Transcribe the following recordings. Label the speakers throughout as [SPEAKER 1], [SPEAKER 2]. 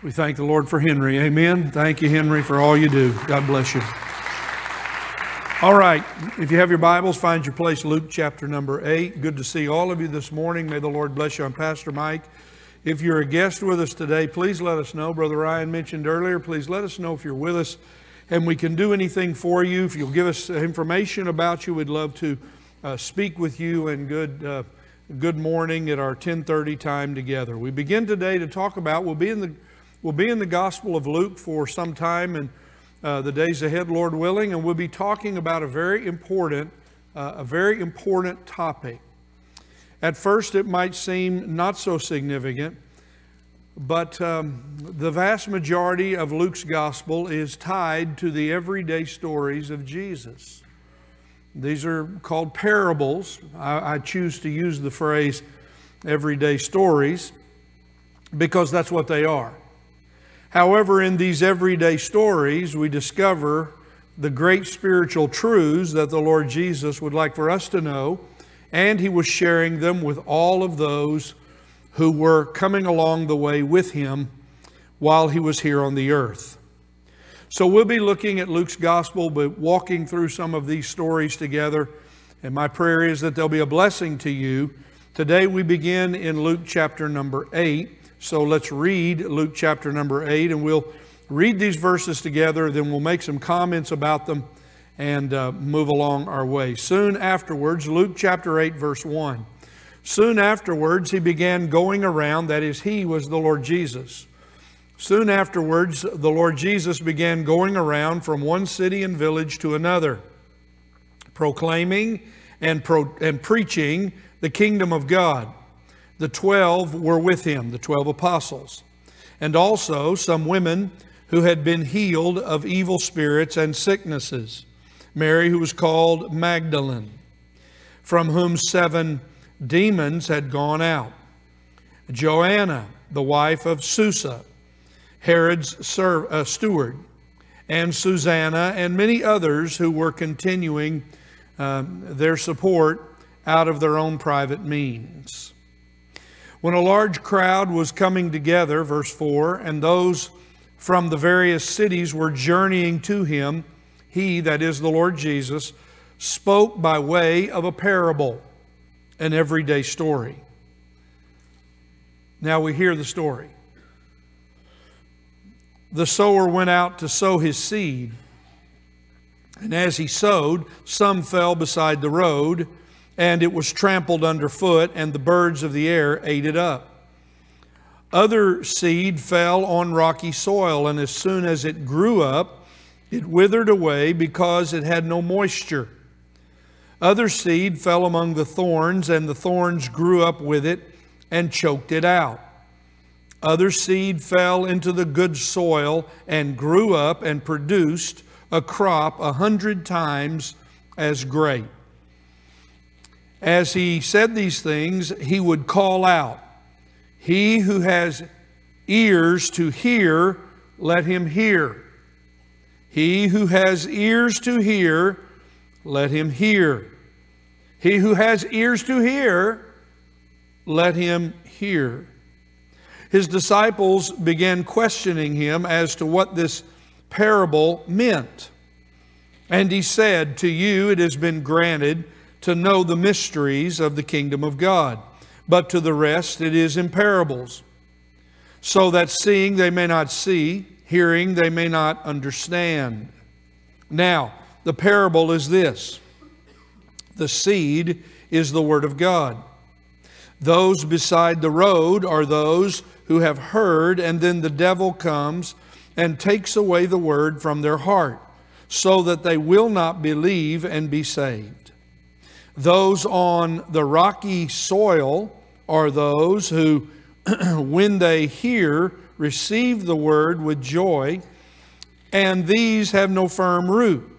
[SPEAKER 1] We thank the Lord for Henry. Amen. Thank you, Henry, for all you do. God bless you. All right. If you have your Bibles, find your place, Luke chapter number 8. Good to see all of you this morning. May the Lord bless you. I'm Pastor Mike. If you're a guest with us today, please let us know. Brother Ryan mentioned earlier, please let us know if you're with us and we can do anything for you. If you'll give us information about you, we'd love to uh, speak with you and good. Uh, good morning at our 1030 time together. We begin today to talk about, we'll be in the We'll be in the Gospel of Luke for some time in uh, the days ahead, Lord willing, and we'll be talking about a very important, uh, a very important topic. At first, it might seem not so significant, but um, the vast majority of Luke's Gospel is tied to the everyday stories of Jesus. These are called parables. I, I choose to use the phrase everyday stories because that's what they are. However, in these everyday stories, we discover the great spiritual truths that the Lord Jesus would like for us to know, and He was sharing them with all of those who were coming along the way with Him while He was here on the earth. So we'll be looking at Luke's gospel, but walking through some of these stories together. And my prayer is that they'll be a blessing to you. Today we begin in Luke chapter number 8. So let's read Luke chapter number 8, and we'll read these verses together, then we'll make some comments about them and uh, move along our way. Soon afterwards, Luke chapter 8, verse 1. Soon afterwards, he began going around, that is, he was the Lord Jesus. Soon afterwards, the Lord Jesus began going around from one city and village to another, proclaiming and, pro- and preaching the kingdom of God the twelve were with him, the twelve apostles, and also some women who had been healed of evil spirits and sicknesses. Mary, who was called Magdalene, from whom seven demons had gone out. Joanna, the wife of Susa, Herod's uh, steward, and Susanna, and many others who were continuing um, their support out of their own private means. When a large crowd was coming together, verse 4, and those from the various cities were journeying to him, he, that is the Lord Jesus, spoke by way of a parable, an everyday story. Now we hear the story. The sower went out to sow his seed. And as he sowed, some fell beside the road and it was trampled underfoot, and the birds of the air ate it up. Other seed fell on rocky soil, and as soon as it grew up, it withered away because it had no moisture. Other seed fell among the thorns, and the thorns grew up with it and choked it out. Other seed fell into the good soil and grew up and produced a crop a hundred times as great. As he said these things, he would call out, He who has ears to hear, let him hear. He who has ears to hear, let him hear. He who has ears to hear, let him hear. His disciples began questioning him as to what this parable meant. And he said, To you it has been granted to know the mysteries of the kingdom of God, but to the rest it is in parables, so that seeing they may not see, hearing they may not understand. Now, the parable is this the seed is the Word of God. Those beside the road are those who have heard, and then the devil comes and takes away the word from their heart, so that they will not believe and be saved. Those on the rocky soil are those who, when they hear, receive the word with joy, and these have no firm root.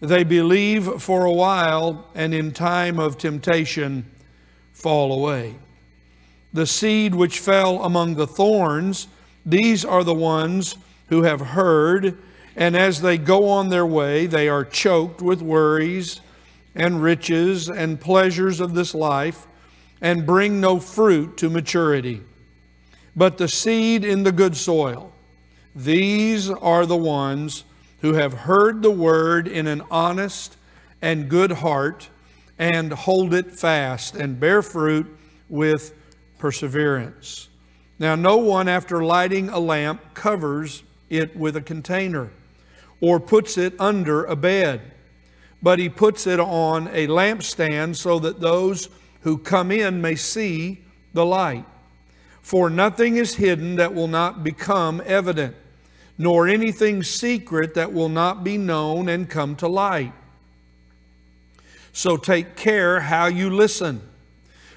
[SPEAKER 1] They believe for a while, and in time of temptation fall away. The seed which fell among the thorns, these are the ones who have heard, and as they go on their way, they are choked with worries and riches and pleasures of this life and bring no fruit to maturity. But the seed in the good soil, these are the ones who have heard the word in an honest and good heart and hold it fast and bear fruit with perseverance. Now, no one, after lighting a lamp, covers it with a container or puts it under a bed, but he puts it on a lampstand so that those who come in may see the light. For nothing is hidden that will not become evident, nor anything secret that will not be known and come to light. So take care how you listen.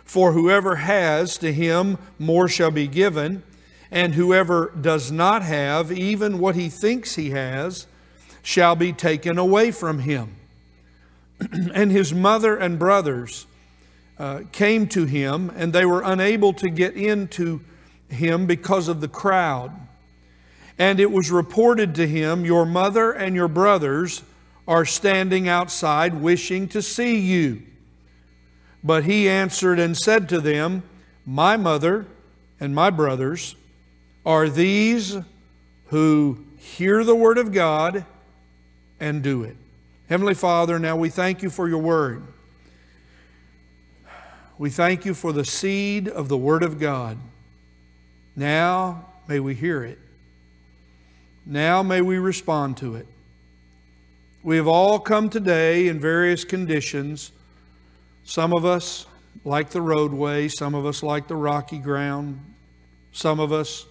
[SPEAKER 1] For whoever has, to him more shall be given, and whoever does not have, even what he thinks he has, shall be taken away from him. and his mother and brothers uh, came to him, and they were unable to get into him because of the crowd. And it was reported to him, Your mother and your brothers are standing outside wishing to see you. But he answered and said to them, My mother and my brothers are these who hear the word of God and do it. Heavenly Father, now we thank you for your word. We thank you for the seed of the word of God. Now may we hear it. Now may we respond to it. We have all come today in various conditions. Some of us like the roadway, some of us like the rocky ground, some of us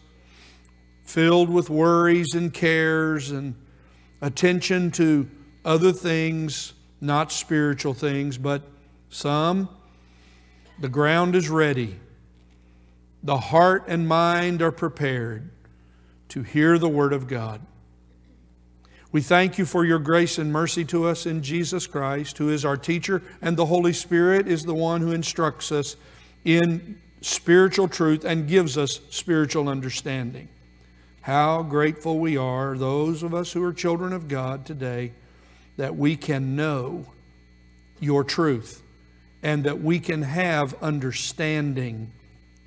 [SPEAKER 1] filled with worries and cares and attention to other things, not spiritual things, but some, the ground is ready. The heart and mind are prepared to hear the Word of God. We thank you for your grace and mercy to us in Jesus Christ, who is our teacher, and the Holy Spirit is the one who instructs us in spiritual truth and gives us spiritual understanding. How grateful we are, those of us who are children of God today, that we can know your truth and that we can have understanding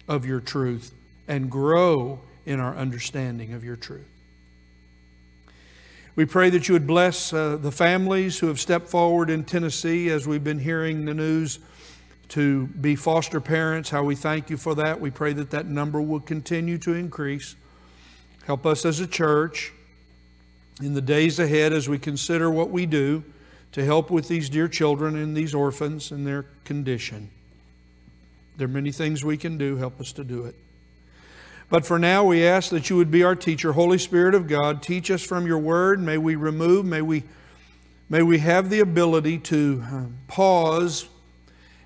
[SPEAKER 1] of your truth and grow in our understanding of your truth. We pray that you would bless uh, the families who have stepped forward in Tennessee as we've been hearing the news to be foster parents. How we thank you for that. We pray that that number will continue to increase. Help us as a church in the days ahead as we consider what we do to help with these dear children and these orphans and their condition. There are many things we can do. Help us to do it. But for now, we ask that you would be our teacher. Holy Spirit of God, teach us from your word. May we remove, may we, may we have the ability to uh, pause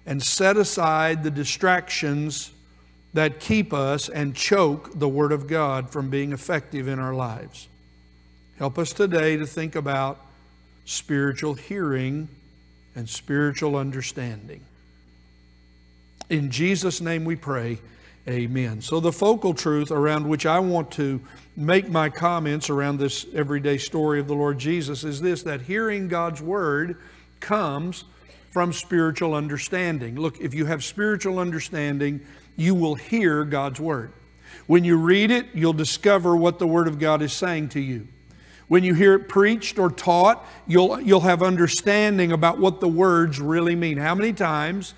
[SPEAKER 1] and set aside the distractions that keep us and choke the Word of God from being effective in our lives. Help us today to think about spiritual hearing and spiritual understanding. In Jesus' name we pray. Amen. So, the focal truth around which I want to make my comments around this everyday story of the Lord Jesus is this that hearing God's word comes from spiritual understanding. Look, if you have spiritual understanding, you will hear God's word. When you read it, you'll discover what the word of God is saying to you. When you hear it preached or taught, you'll, you'll have understanding about what the words really mean. How many times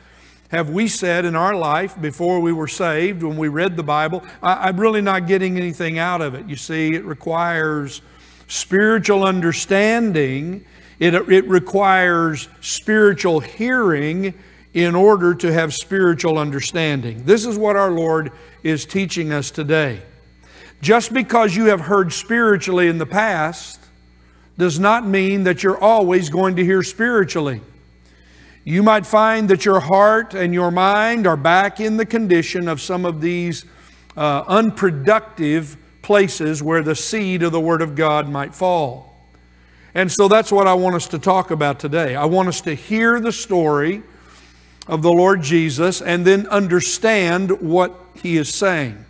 [SPEAKER 1] have we said in our life before we were saved, when we read the Bible, I, am really not getting anything out of it? You see, it requires spiritual understanding, it, it requires spiritual hearing in order to have spiritual understanding. This is what our Lord is teaching us today. Just because you have heard spiritually in the past does not mean that you're always going to hear spiritually. You might find that your heart and your mind are back in the condition of some of these uh, unproductive places where the seed of the Word of God might fall. And so that's what I want us to talk about today. I want us to hear the story of the Lord Jesus and then understand what He is saying.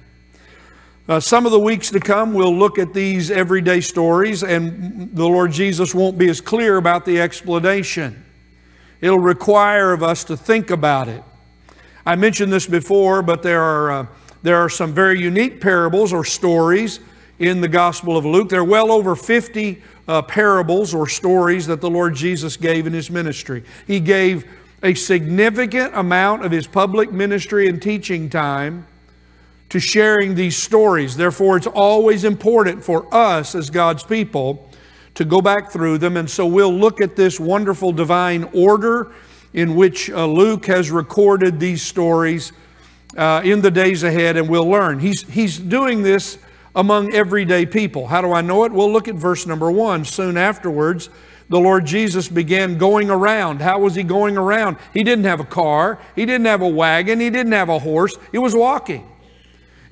[SPEAKER 1] Uh, some of the weeks to come, we'll look at these everyday stories, and the Lord Jesus won't be as clear about the explanation. It'll require of us to think about it. I mentioned this before, but there are uh, There are some very unique parables or stories in the Gospel of Luke. There are well over 50 uh, parables or stories that the Lord Jesus gave in his ministry. He gave a significant amount of his public ministry and teaching time to sharing these stories. Therefore, it's always important for us as God's people to go back through them. And so we'll look at this wonderful divine order in which uh, Luke has recorded these stories uh, in the days ahead, and we'll learn. He's, he's doing this among everyday people. How do I know it? Well, look at verse number one. Soon afterwards, the Lord Jesus began going around. How was he going around? He didn't have a car, he didn't have a wagon, he didn't have a horse, he was walking.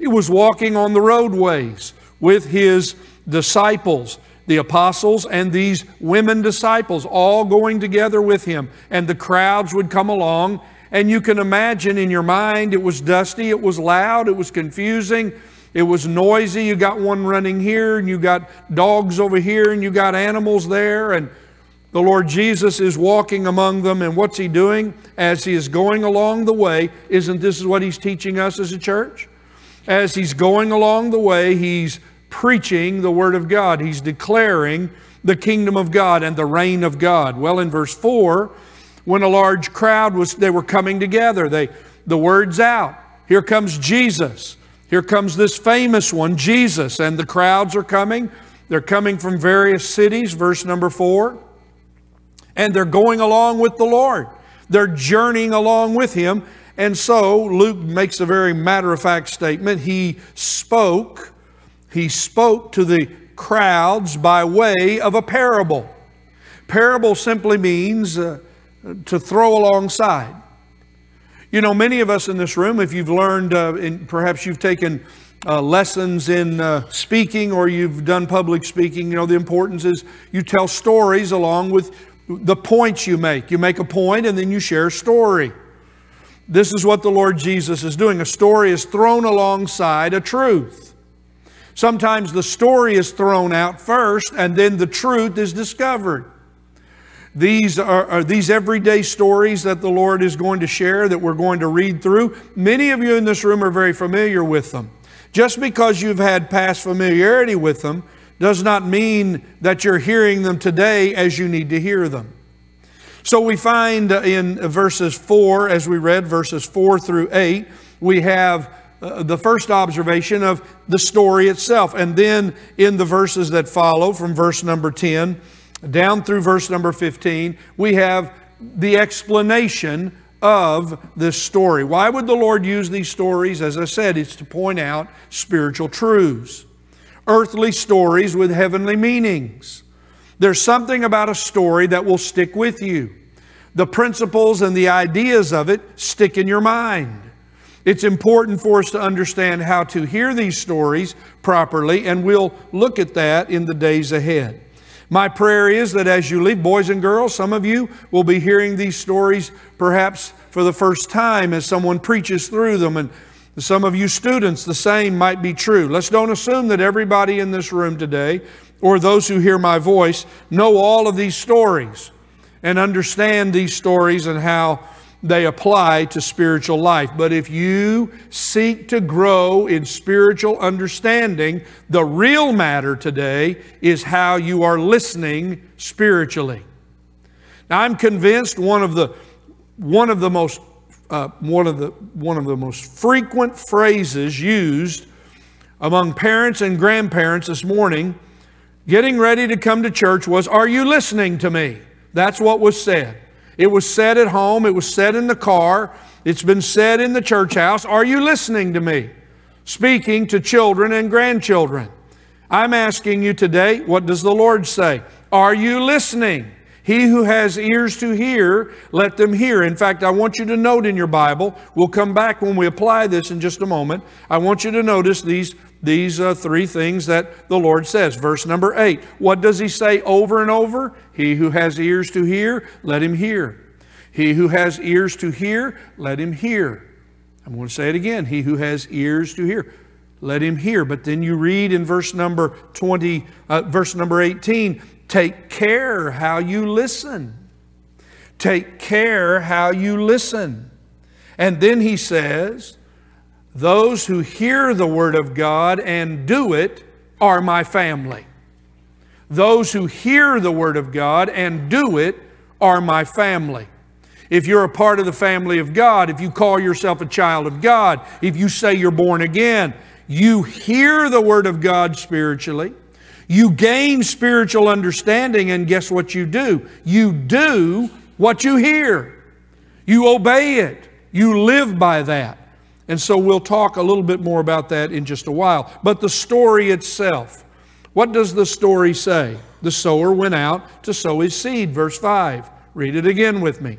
[SPEAKER 1] He was walking on the roadways with his disciples the apostles and these women disciples all going together with him. And the crowds would come along. And you can imagine in your mind it was dusty, it was loud, it was confusing, it was noisy. You got one running here, and you got dogs over here, and you got animals there. And the Lord Jesus is walking among them. And what's he doing as he is going along the way? Isn't this what he's teaching us as a church? As he's going along the way, he's preaching the Word of God. He's declaring the kingdom of God and the reign of God. Well, in verse 4, when a large crowd was, they were coming together, they, the word's out. Here comes Jesus. Here comes this famous one, Jesus, and the crowds are coming. They're coming from various cities, verse number 4, and they're going along with the Lord. They're journeying along with Him. And so Luke makes a very matter of fact statement. He spoke he spoke to the crowds by way of a parable. Parable simply means uh, to throw alongside. You know, many of us in this room, if you've learned, uh, in, perhaps you've taken uh, lessons in uh, speaking or you've done public speaking, you know, the importance is you tell stories along with the points you make. You make a point and then you share a story. This is what the Lord Jesus is doing. A story is thrown alongside a truth. Sometimes the story is thrown out first and then the truth is discovered. These are, are, these everyday stories that the Lord is going to share that we're going to read through. Many of you in this room are very familiar with them. Just because you've had past familiarity with them does not mean that you're hearing them today as you need to hear them. So we find in verses 4, as we read, verses 4 through 8, we have uh, the first observation of the story itself. And then in the verses that follow, from verse number 10 down through verse number 15, we have the explanation of this story. Why would the Lord use these stories? As I said, it's to point out spiritual truths, earthly stories with heavenly meanings. There's something about a story that will stick with you. The principles and the ideas of it stick in your mind. It's important for us to understand how to hear these stories properly, and we'll look at that in the days ahead. My prayer is that as you leave, boys and girls, some of you will be hearing these stories perhaps for the first time as someone preaches through them, and some of you students, the same might be true. Let's don't assume that everybody in this room today, or those who hear my voice, know all of these stories and understand these stories and how they apply to spiritual life. But if you seek to grow in spiritual understanding, the real matter today is how you are listening spiritually. Now, I'm convinced one of the one of the most uh, one of the one of the most frequent phrases used among parents and grandparents this morning, getting ready to come to church, was, "Are you listening to me?" That's what was said. It was said at home, it was said in the car, it's been said in the church house. Are you listening to me? Speaking to children and grandchildren. I'm asking you today, what does the Lord say? Are you listening? He who has ears to hear, let them hear. In fact, I want you to note in your Bible, we'll come back when we apply this in just a moment. I want you to notice these these uh, three things that the Lord says. Verse number eight. What does He say over and over? He who has ears to hear, let him hear. He who has ears to hear, let him hear. I'm going to say it again. He who has ears to hear, let him hear. But then you read in verse number 20, uh, verse number 18, take care how you listen. Take care how you listen. And then he says, Those who hear the Word of God and do it are my family. Those who hear the Word of God and do it are my family. If you're a part of the family of God, if you call yourself a child of God, if you say you're born again, you hear the Word of God spiritually, you gain spiritual understanding, and guess what you do? You do what you hear, you obey it, you live by that. And so we'll talk a little bit more about that in just a while. But the story itself, what does the story say? The sower went out to sow his seed, verse 5. Read it again with me.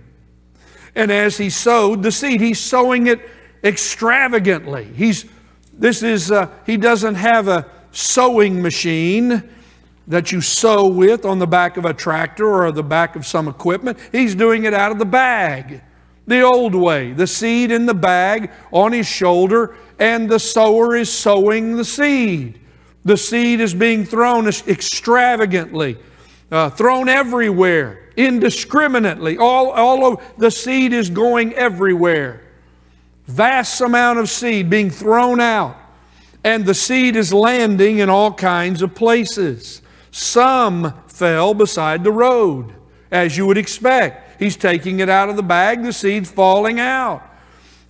[SPEAKER 1] And as he sowed the seed, he's sowing it extravagantly. He's this is uh, he doesn't have a sowing machine that you sow with on the back of a tractor or the back of some equipment. He's doing it out of the bag the old way, the seed in the bag on his shoulder, and the sower is sowing the seed. The seed is being thrown extravagantly, uh, thrown everywhere, indiscriminately. All, all of the seed is going everywhere. Vast amount of seed being thrown out, and the seed is landing in all kinds of places. Some fell beside the road, as you would expect. He's taking it out of the bag, the seed's falling out.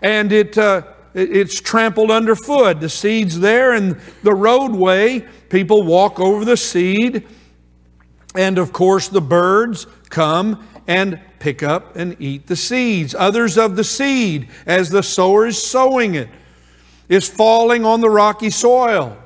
[SPEAKER 1] And it, uh, it's trampled underfoot. The seed's there in the roadway. People walk over the seed. And of course, the birds come and pick up and eat the seeds. Others of the seed, as the sower is sowing it, is falling on the rocky soil.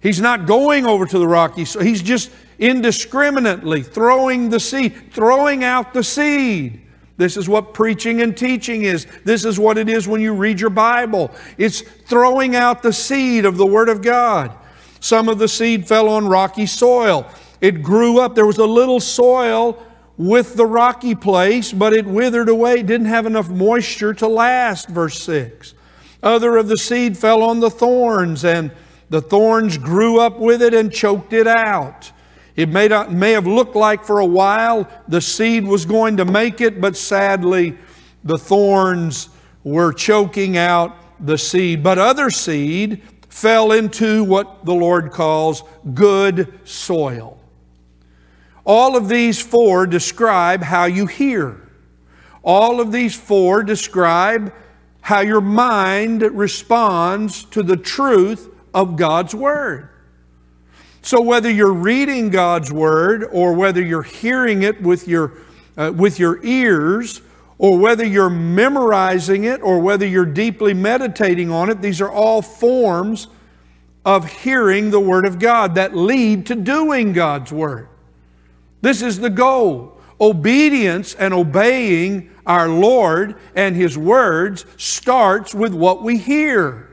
[SPEAKER 1] He's not going over to the rocky soil. He's just indiscriminately throwing the seed, throwing out the seed. This is what preaching and teaching is. This is what it is when you read your Bible. It's throwing out the seed of the Word of God. Some of the seed fell on rocky soil. It grew up. There was a little soil with the rocky place, but it withered away, didn't have enough moisture to last, verse 6. Other of the seed fell on the thorns, and the thorns grew up with it and choked it out. It may, not, may have looked like for a while the seed was going to make it, but sadly the thorns were choking out the seed. But other seed fell into what the Lord calls good soil. All of these four describe how you hear. All of these four describe how your mind responds to the truth of God's Word. So, whether you're reading God's Word or whether you're hearing it with your, uh, with your ears, or whether you're memorizing it or whether you're deeply meditating on it, these are all forms of hearing the Word of God that lead to doing God's Word. This is the goal. Obedience and obeying our Lord and His words starts with what we hear.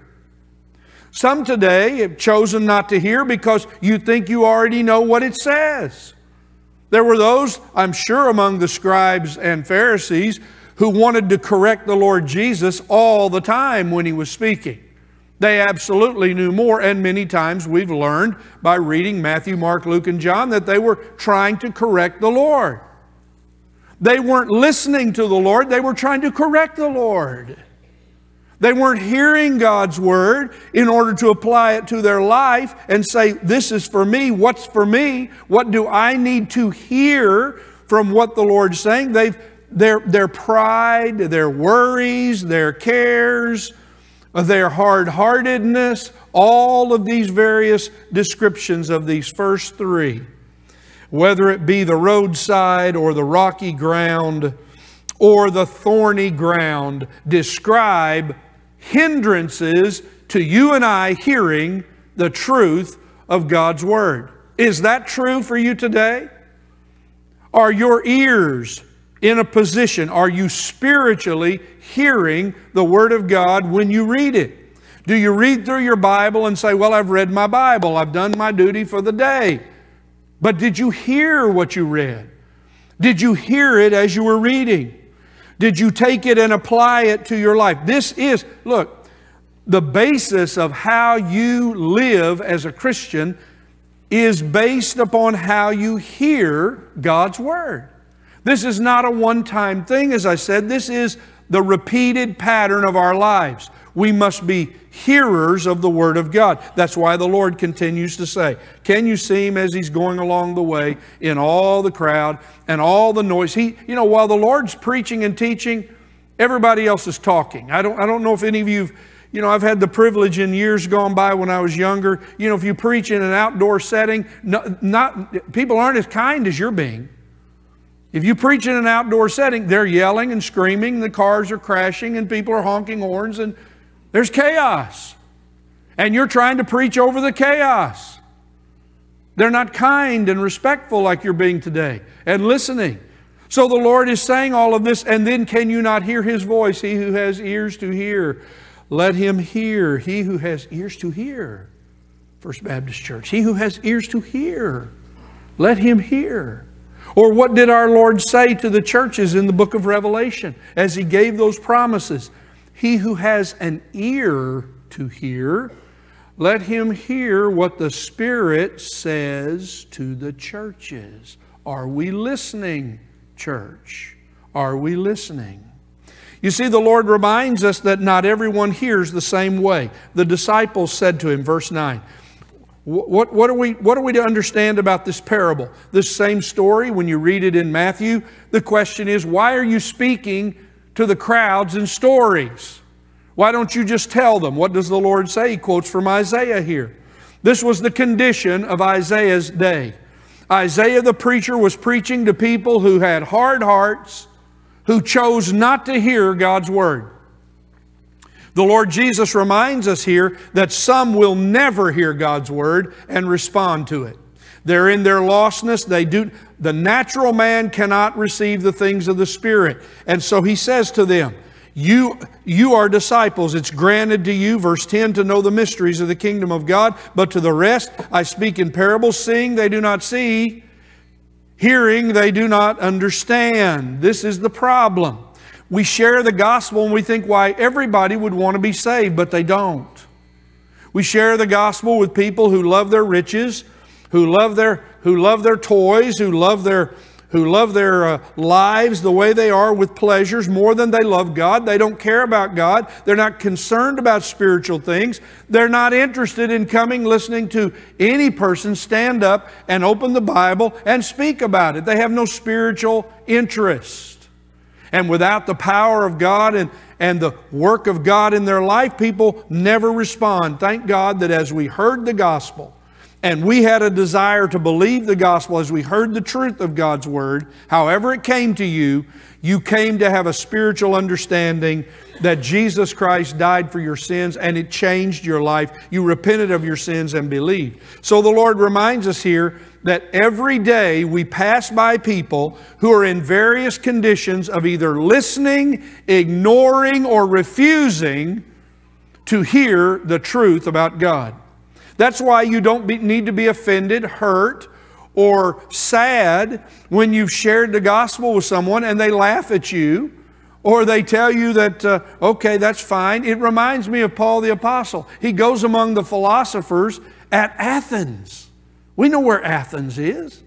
[SPEAKER 1] Some today have chosen not to hear because you think you already know what it says. There were those, I'm sure, among the scribes and Pharisees who wanted to correct the Lord Jesus all the time when he was speaking. They absolutely knew more, and many times we've learned by reading Matthew, Mark, Luke, and John that they were trying to correct the Lord. They weren't listening to the Lord, they were trying to correct the Lord. They weren't hearing God's word in order to apply it to their life and say, This is for me. What's for me? What do I need to hear from what the Lord's saying? They've, their, their pride, their worries, their cares, their hard heartedness, all of these various descriptions of these first three, whether it be the roadside or the rocky ground or the thorny ground, describe hindrances to you and I hearing the truth of God's Word. Is that true for you today? Are your ears in a position, are you spiritually hearing the Word of God when you read it? Do you read through your Bible and say, Well, I've read my Bible, I've done my duty for the day? But did you hear what you read? Did you hear it as you were reading? Did you take it and apply it to your life? This is, look, the basis of how you live as a Christian is based upon how you hear God's Word. This is not a one time thing, as I said, this is the repeated pattern of our lives. We must be hearers of the Word of God. That's why the Lord continues to say, Can you see Him as He's going along the way in all the crowd and all the noise? He, you know, while the Lord's preaching and teaching, everybody else is talking. I don't, I don't know if any of you've you know, I've had the privilege in years gone by when I was younger. You know, if you preach in an outdoor setting, not, not people aren't as kind as you're being. If you preach in an outdoor setting, they're yelling and screaming, the cars are crashing, and people are honking horns, and there's chaos. And you're trying to preach over the chaos. They're not kind and respectful like you're being today and listening. So the Lord is saying all of this, and then can you not hear His voice? He who has ears to hear, let him hear. He who has ears to hear. First Baptist Church. He who has ears to hear, let him hear. Or what did our Lord say to the churches in the book of Revelation as He gave those promises? He who has an ear to hear, let him hear what the Spirit says to the churches. Are we listening, church? Are we listening? You see, the Lord reminds us that not everyone hears the same way. The disciples said to him, verse 9, what, what, are we, what are we to understand about this parable? This same story, when you read it in Matthew, the question is why are you speaking to the crowds in stories? Why don't you just tell them? What does the Lord say? He quotes from Isaiah here. This was the condition of Isaiah's day. Isaiah the preacher was preaching to people who had hard hearts, who chose not to hear God's word. The Lord Jesus reminds us here that some will never hear God's word and respond to it. They're in their lostness. They do the natural man cannot receive the things of the spirit. And so he says to them, you, you are disciples. It's granted to you, verse 10, to know the mysteries of the kingdom of God, but to the rest I speak in parables, seeing they do not see, hearing they do not understand. This is the problem. We share the gospel and we think why everybody would want to be saved, but they don't. We share the gospel with people who love their riches, who love their, who love their toys, who love their, who love their uh, lives the way they are with pleasures more than they love God. They don't care about God. They're not concerned about spiritual things. They're not interested in coming listening to any person stand up and open the Bible and speak about it. They have no spiritual interest. And without the power of God and, and the work of God in their life, people never respond. Thank God that as we heard the gospel, and we had a desire to believe the gospel as we heard the truth of God's word, however it came to you, you came to have a spiritual understanding that Jesus Christ died for your sins and it changed your life. You repented of your sins and believed. So the Lord reminds us here that every day we pass by people who are in various conditions of either listening, ignoring, or refusing to hear the truth about God. That's why you don't be, need to be offended, hurt, or sad when you've shared the gospel with someone and they laugh at you or they tell you that, uh, okay, that's fine. It reminds me of Paul the Apostle. He goes among the philosophers at Athens. We know where Athens is.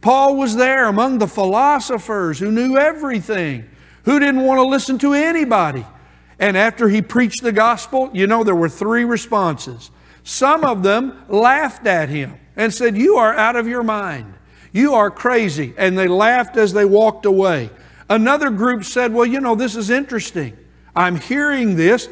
[SPEAKER 1] Paul was there among the philosophers who knew everything, who didn't want to listen to anybody. And after he preached the gospel, you know, there were three responses. Some of them laughed at him and said, You are out of your mind. You are crazy. And they laughed as they walked away. Another group said, Well, you know, this is interesting. I'm hearing this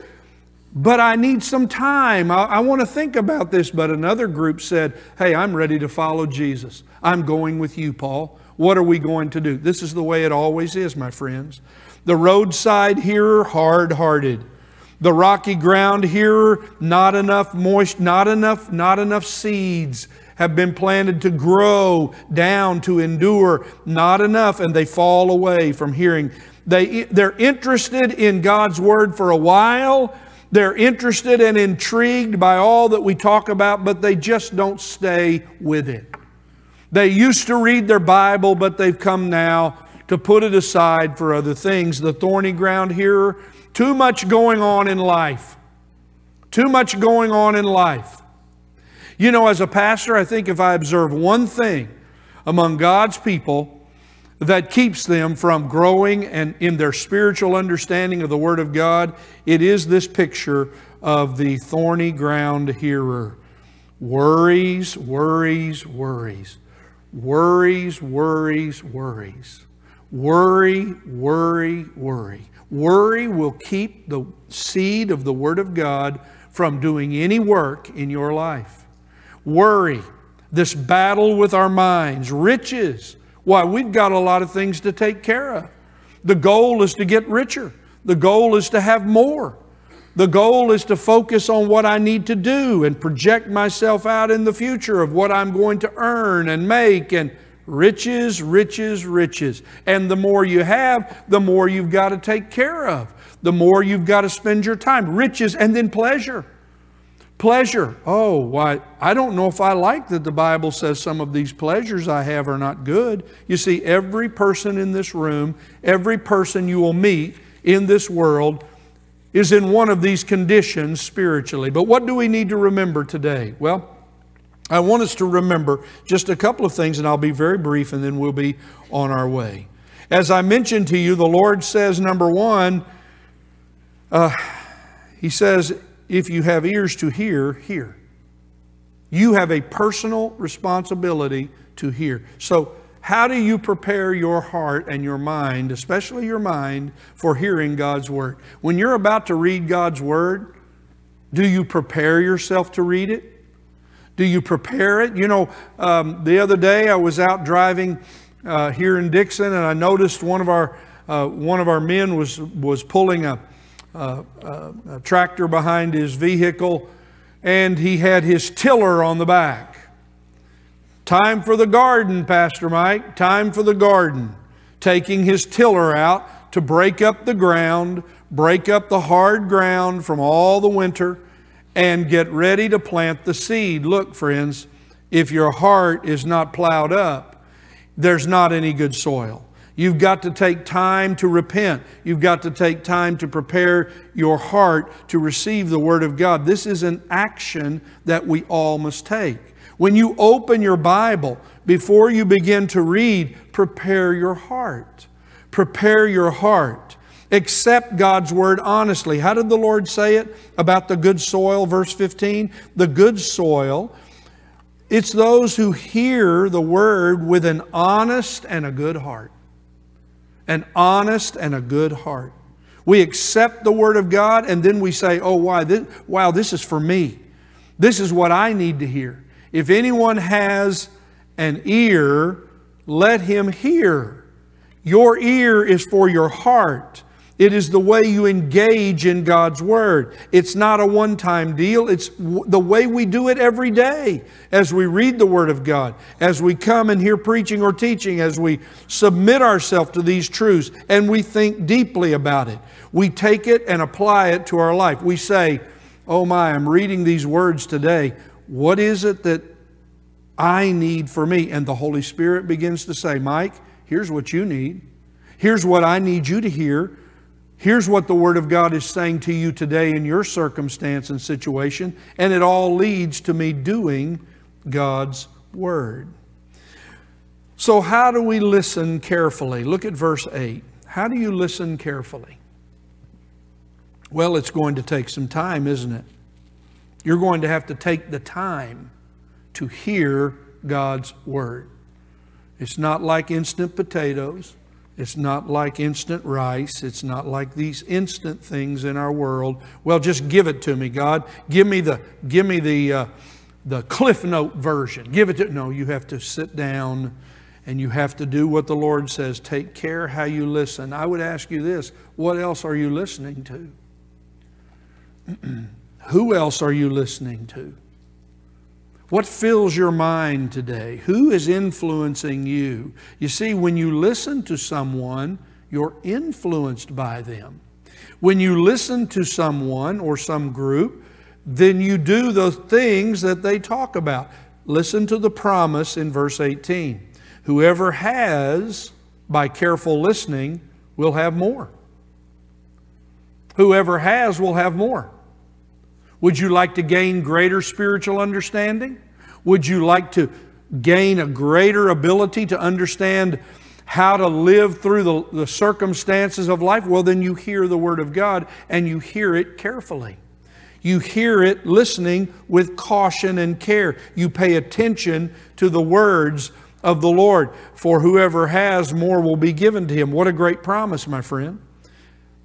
[SPEAKER 1] but I need some time. I, I want to think about this. But another group said, Hey, I'm ready to follow Jesus. I'm going with you, Paul. What are we going to do? This is the way it always is, my friends. The roadside hearer, hard hearted. The rocky ground hearer, not enough moist, not enough, not enough seeds have been planted to grow down, to endure, not enough, and they fall away from hearing. They, they're interested in God's word for a while, they're interested and intrigued by all that we talk about, but they just don't stay with it. They used to read their Bible, but they've come now to put it aside for other things. The thorny ground here, too much going on in life. Too much going on in life. You know, as a pastor, I think if I observe one thing among God's people, that keeps them from growing and in their spiritual understanding of the Word of God, it is this picture of the thorny ground hearer. Worries, worries, worries. Worries, worries, worries. Worry, worry, worry. Worry will keep the seed of the Word of God from doing any work in your life. Worry, this battle with our minds, riches. Why, we've got a lot of things to take care of. The goal is to get richer, the goal is to have more. The goal is to focus on what I need to do and project myself out in the future of what I'm going to earn and make and riches, riches, riches. And the more you have, the more you've got to take care of. The more you've got to spend your time. Riches and then pleasure. Pleasure. Oh, why, I don't know if I like that the Bible says some of these pleasures I have are not good. You see, every person in this room, every person you will meet in this world, is in one of these conditions spiritually. But what do we need to remember today? Well, I want us to remember just a couple of things, and I'll be very brief, and then we'll be on our way. As I mentioned to you, the Lord says, number one, uh, He says, if you have ears to hear, hear. You have a personal responsibility to hear. So, how do you prepare your heart and your mind, especially your mind, for hearing God's Word? When you're about to read God's Word, do you prepare yourself to read it? Do you prepare it? You know, um, the other day I was out driving uh, here in Dixon, and I noticed one of our uh, one of our men was was pulling a, a, a tractor behind his vehicle, and he had his tiller on the back. Time for the garden, Pastor Mike. Time for the garden. Taking his tiller out to break up the ground, break up the hard ground from all the winter, and get ready to plant the seed. Look, friends, if your heart is not plowed up, there's not any good soil. You've got to take time to repent. You've got to take time to prepare your heart to receive the Word of God. This is an action that we all must take. When you open your Bible, before you begin to read, prepare your heart. Prepare your heart. Accept God's word honestly. How did the Lord say it about the good soil, verse 15? The good soil, it's those who hear the word with an honest and a good heart. An honest and a good heart. We accept the word of God and then we say, oh, why? This, wow, this is for me. This is what I need to hear. If anyone has an ear, let him hear. Your ear is for your heart. It is the way you engage in God's Word. It's not a one time deal, it's the way we do it every day as we read the Word of God, as we come and hear preaching or teaching, as we submit ourselves to these truths and we think deeply about it. We take it and apply it to our life. We say, Oh my, I'm reading these words today. What is it that I need for me? And the Holy Spirit begins to say, Mike, here's what you need. Here's what I need you to hear. Here's what the Word of God is saying to you today in your circumstance and situation. And it all leads to me doing God's Word. So, how do we listen carefully? Look at verse 8. How do you listen carefully? Well, it's going to take some time, isn't it? You're going to have to take the time to hear God's Word. It's not like instant potatoes. It's not like instant rice. It's not like these instant things in our world. Well, just give it to me, God. Give me the, give me the, uh, the Cliff Note version. Give it to, no, you have to sit down and you have to do what the Lord says. Take care how you listen. I would ask you this what else are you listening to? Who else are you listening to? What fills your mind today? Who is influencing you? You see, when you listen to someone, you're influenced by them. When you listen to someone or some group, then you do the things that they talk about. Listen to the promise in verse 18 Whoever has, by careful listening, will have more. Whoever has will have more. Would you like to gain greater spiritual understanding? Would you like to gain a greater ability to understand how to live through the, the circumstances of life, well, then you hear the Word of God and you hear it carefully. You hear it listening with caution and care. You pay attention to the words of the Lord. For whoever has, more will be given to him. What a great promise, my friend.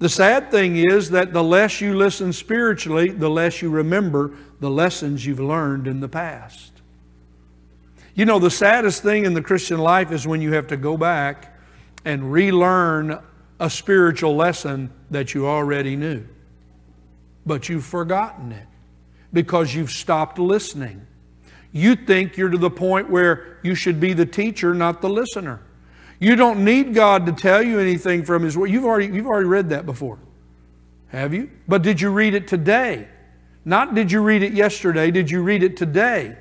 [SPEAKER 1] The sad thing is that the less you listen spiritually, the less you remember the lessons you've learned in the past. You know, the saddest thing in the Christian life is when you have to go back and relearn a spiritual lesson that you already knew but you've forgotten it because you've stopped listening. You think you're to the point where you should be the teacher, not the listener. You don't need God to tell you anything from His Word. You've already, you've already read that before. Have you? But did you read it today? Not did you read it yesterday, did you read it today?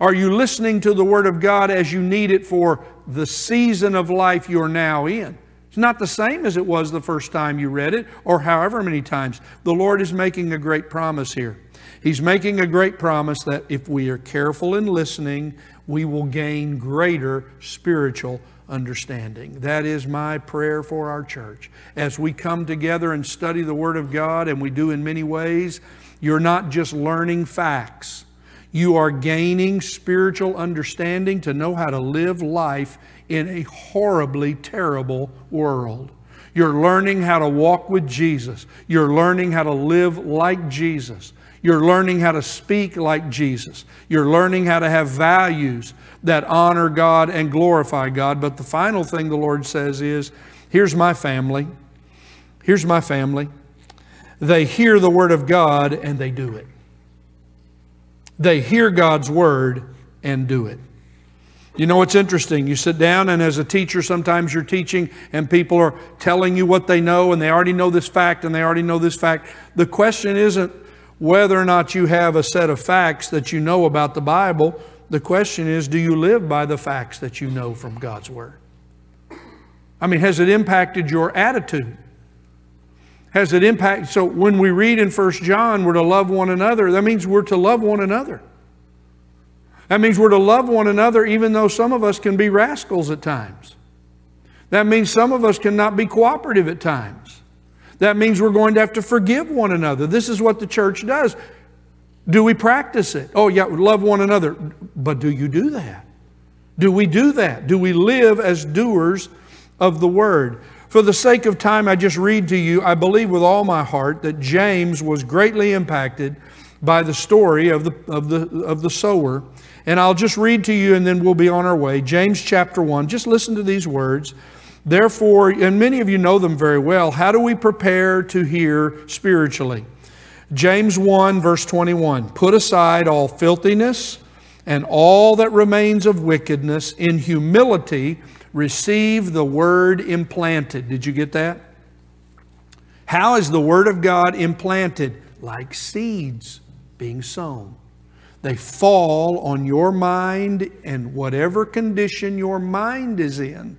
[SPEAKER 1] Are you listening to the Word of God as you need it for the season of life you're now in? It's not the same as it was the first time you read it or however many times. The Lord is making a great promise here. He's making a great promise that if we are careful in listening, we will gain greater spiritual understanding. That is my prayer for our church. As we come together and study the Word of God, and we do in many ways, you're not just learning facts. You are gaining spiritual understanding to know how to live life in a horribly terrible world. You're learning how to walk with Jesus. You're learning how to live like Jesus. You're learning how to speak like Jesus. You're learning how to have values that honor God and glorify God. But the final thing the Lord says is here's my family. Here's my family. They hear the Word of God and they do it. They hear God's Word and do it. You know, it's interesting. You sit down, and as a teacher, sometimes you're teaching, and people are telling you what they know, and they already know this fact, and they already know this fact. The question isn't whether or not you have a set of facts that you know about the Bible. The question is, do you live by the facts that you know from God's Word? I mean, has it impacted your attitude? Has it impacted? So when we read in First John, we're to love one another, that means we're to love one another. That means we're to love one another even though some of us can be rascals at times. That means some of us cannot be cooperative at times. That means we're going to have to forgive one another. This is what the church does. Do we practice it? Oh, yeah, love one another. But do you do that? Do we do that? Do we live as doers of the word? For the sake of time, I just read to you, I believe with all my heart that James was greatly impacted by the story of the, of the, of the sower and I'll just read to you and then we'll be on our way. James chapter 1. Just listen to these words. Therefore, and many of you know them very well, how do we prepare to hear spiritually? James 1, verse 21 Put aside all filthiness and all that remains of wickedness, in humility receive the word implanted. Did you get that? How is the word of God implanted? Like seeds being sown. They fall on your mind, and whatever condition your mind is in,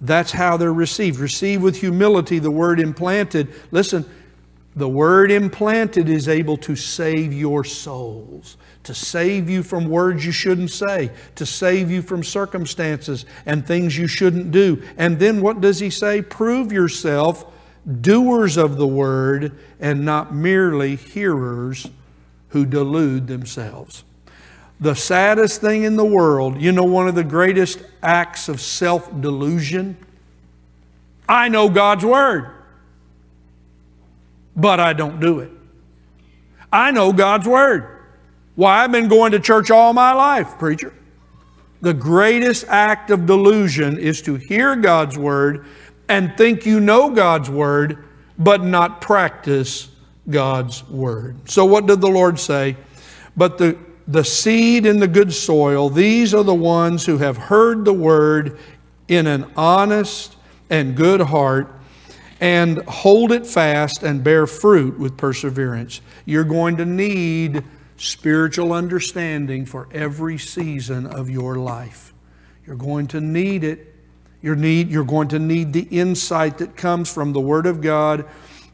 [SPEAKER 1] that's how they're received. Receive with humility the word implanted. Listen, the word implanted is able to save your souls, to save you from words you shouldn't say, to save you from circumstances and things you shouldn't do. And then what does he say? Prove yourself doers of the word and not merely hearers who delude themselves. The saddest thing in the world, you know, one of the greatest acts of self delusion? I know God's Word, but I don't do it. I know God's Word. Why, I've been going to church all my life, preacher. The greatest act of delusion is to hear God's Word and think you know God's Word, but not practice God's word. So, what did the Lord say? But the, the seed in the good soil, these are the ones who have heard the word in an honest and good heart and hold it fast and bear fruit with perseverance. You're going to need spiritual understanding for every season of your life. You're going to need it. You're, need, you're going to need the insight that comes from the Word of God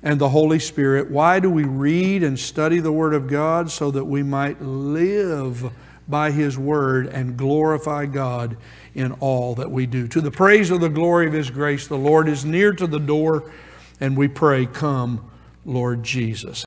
[SPEAKER 1] and the Holy Spirit. Why do we read and study the Word of God? So that we might live by His Word and glorify God in all that we do. To the praise of the glory of His grace, the Lord is near to the door, and we pray, Come, Lord Jesus.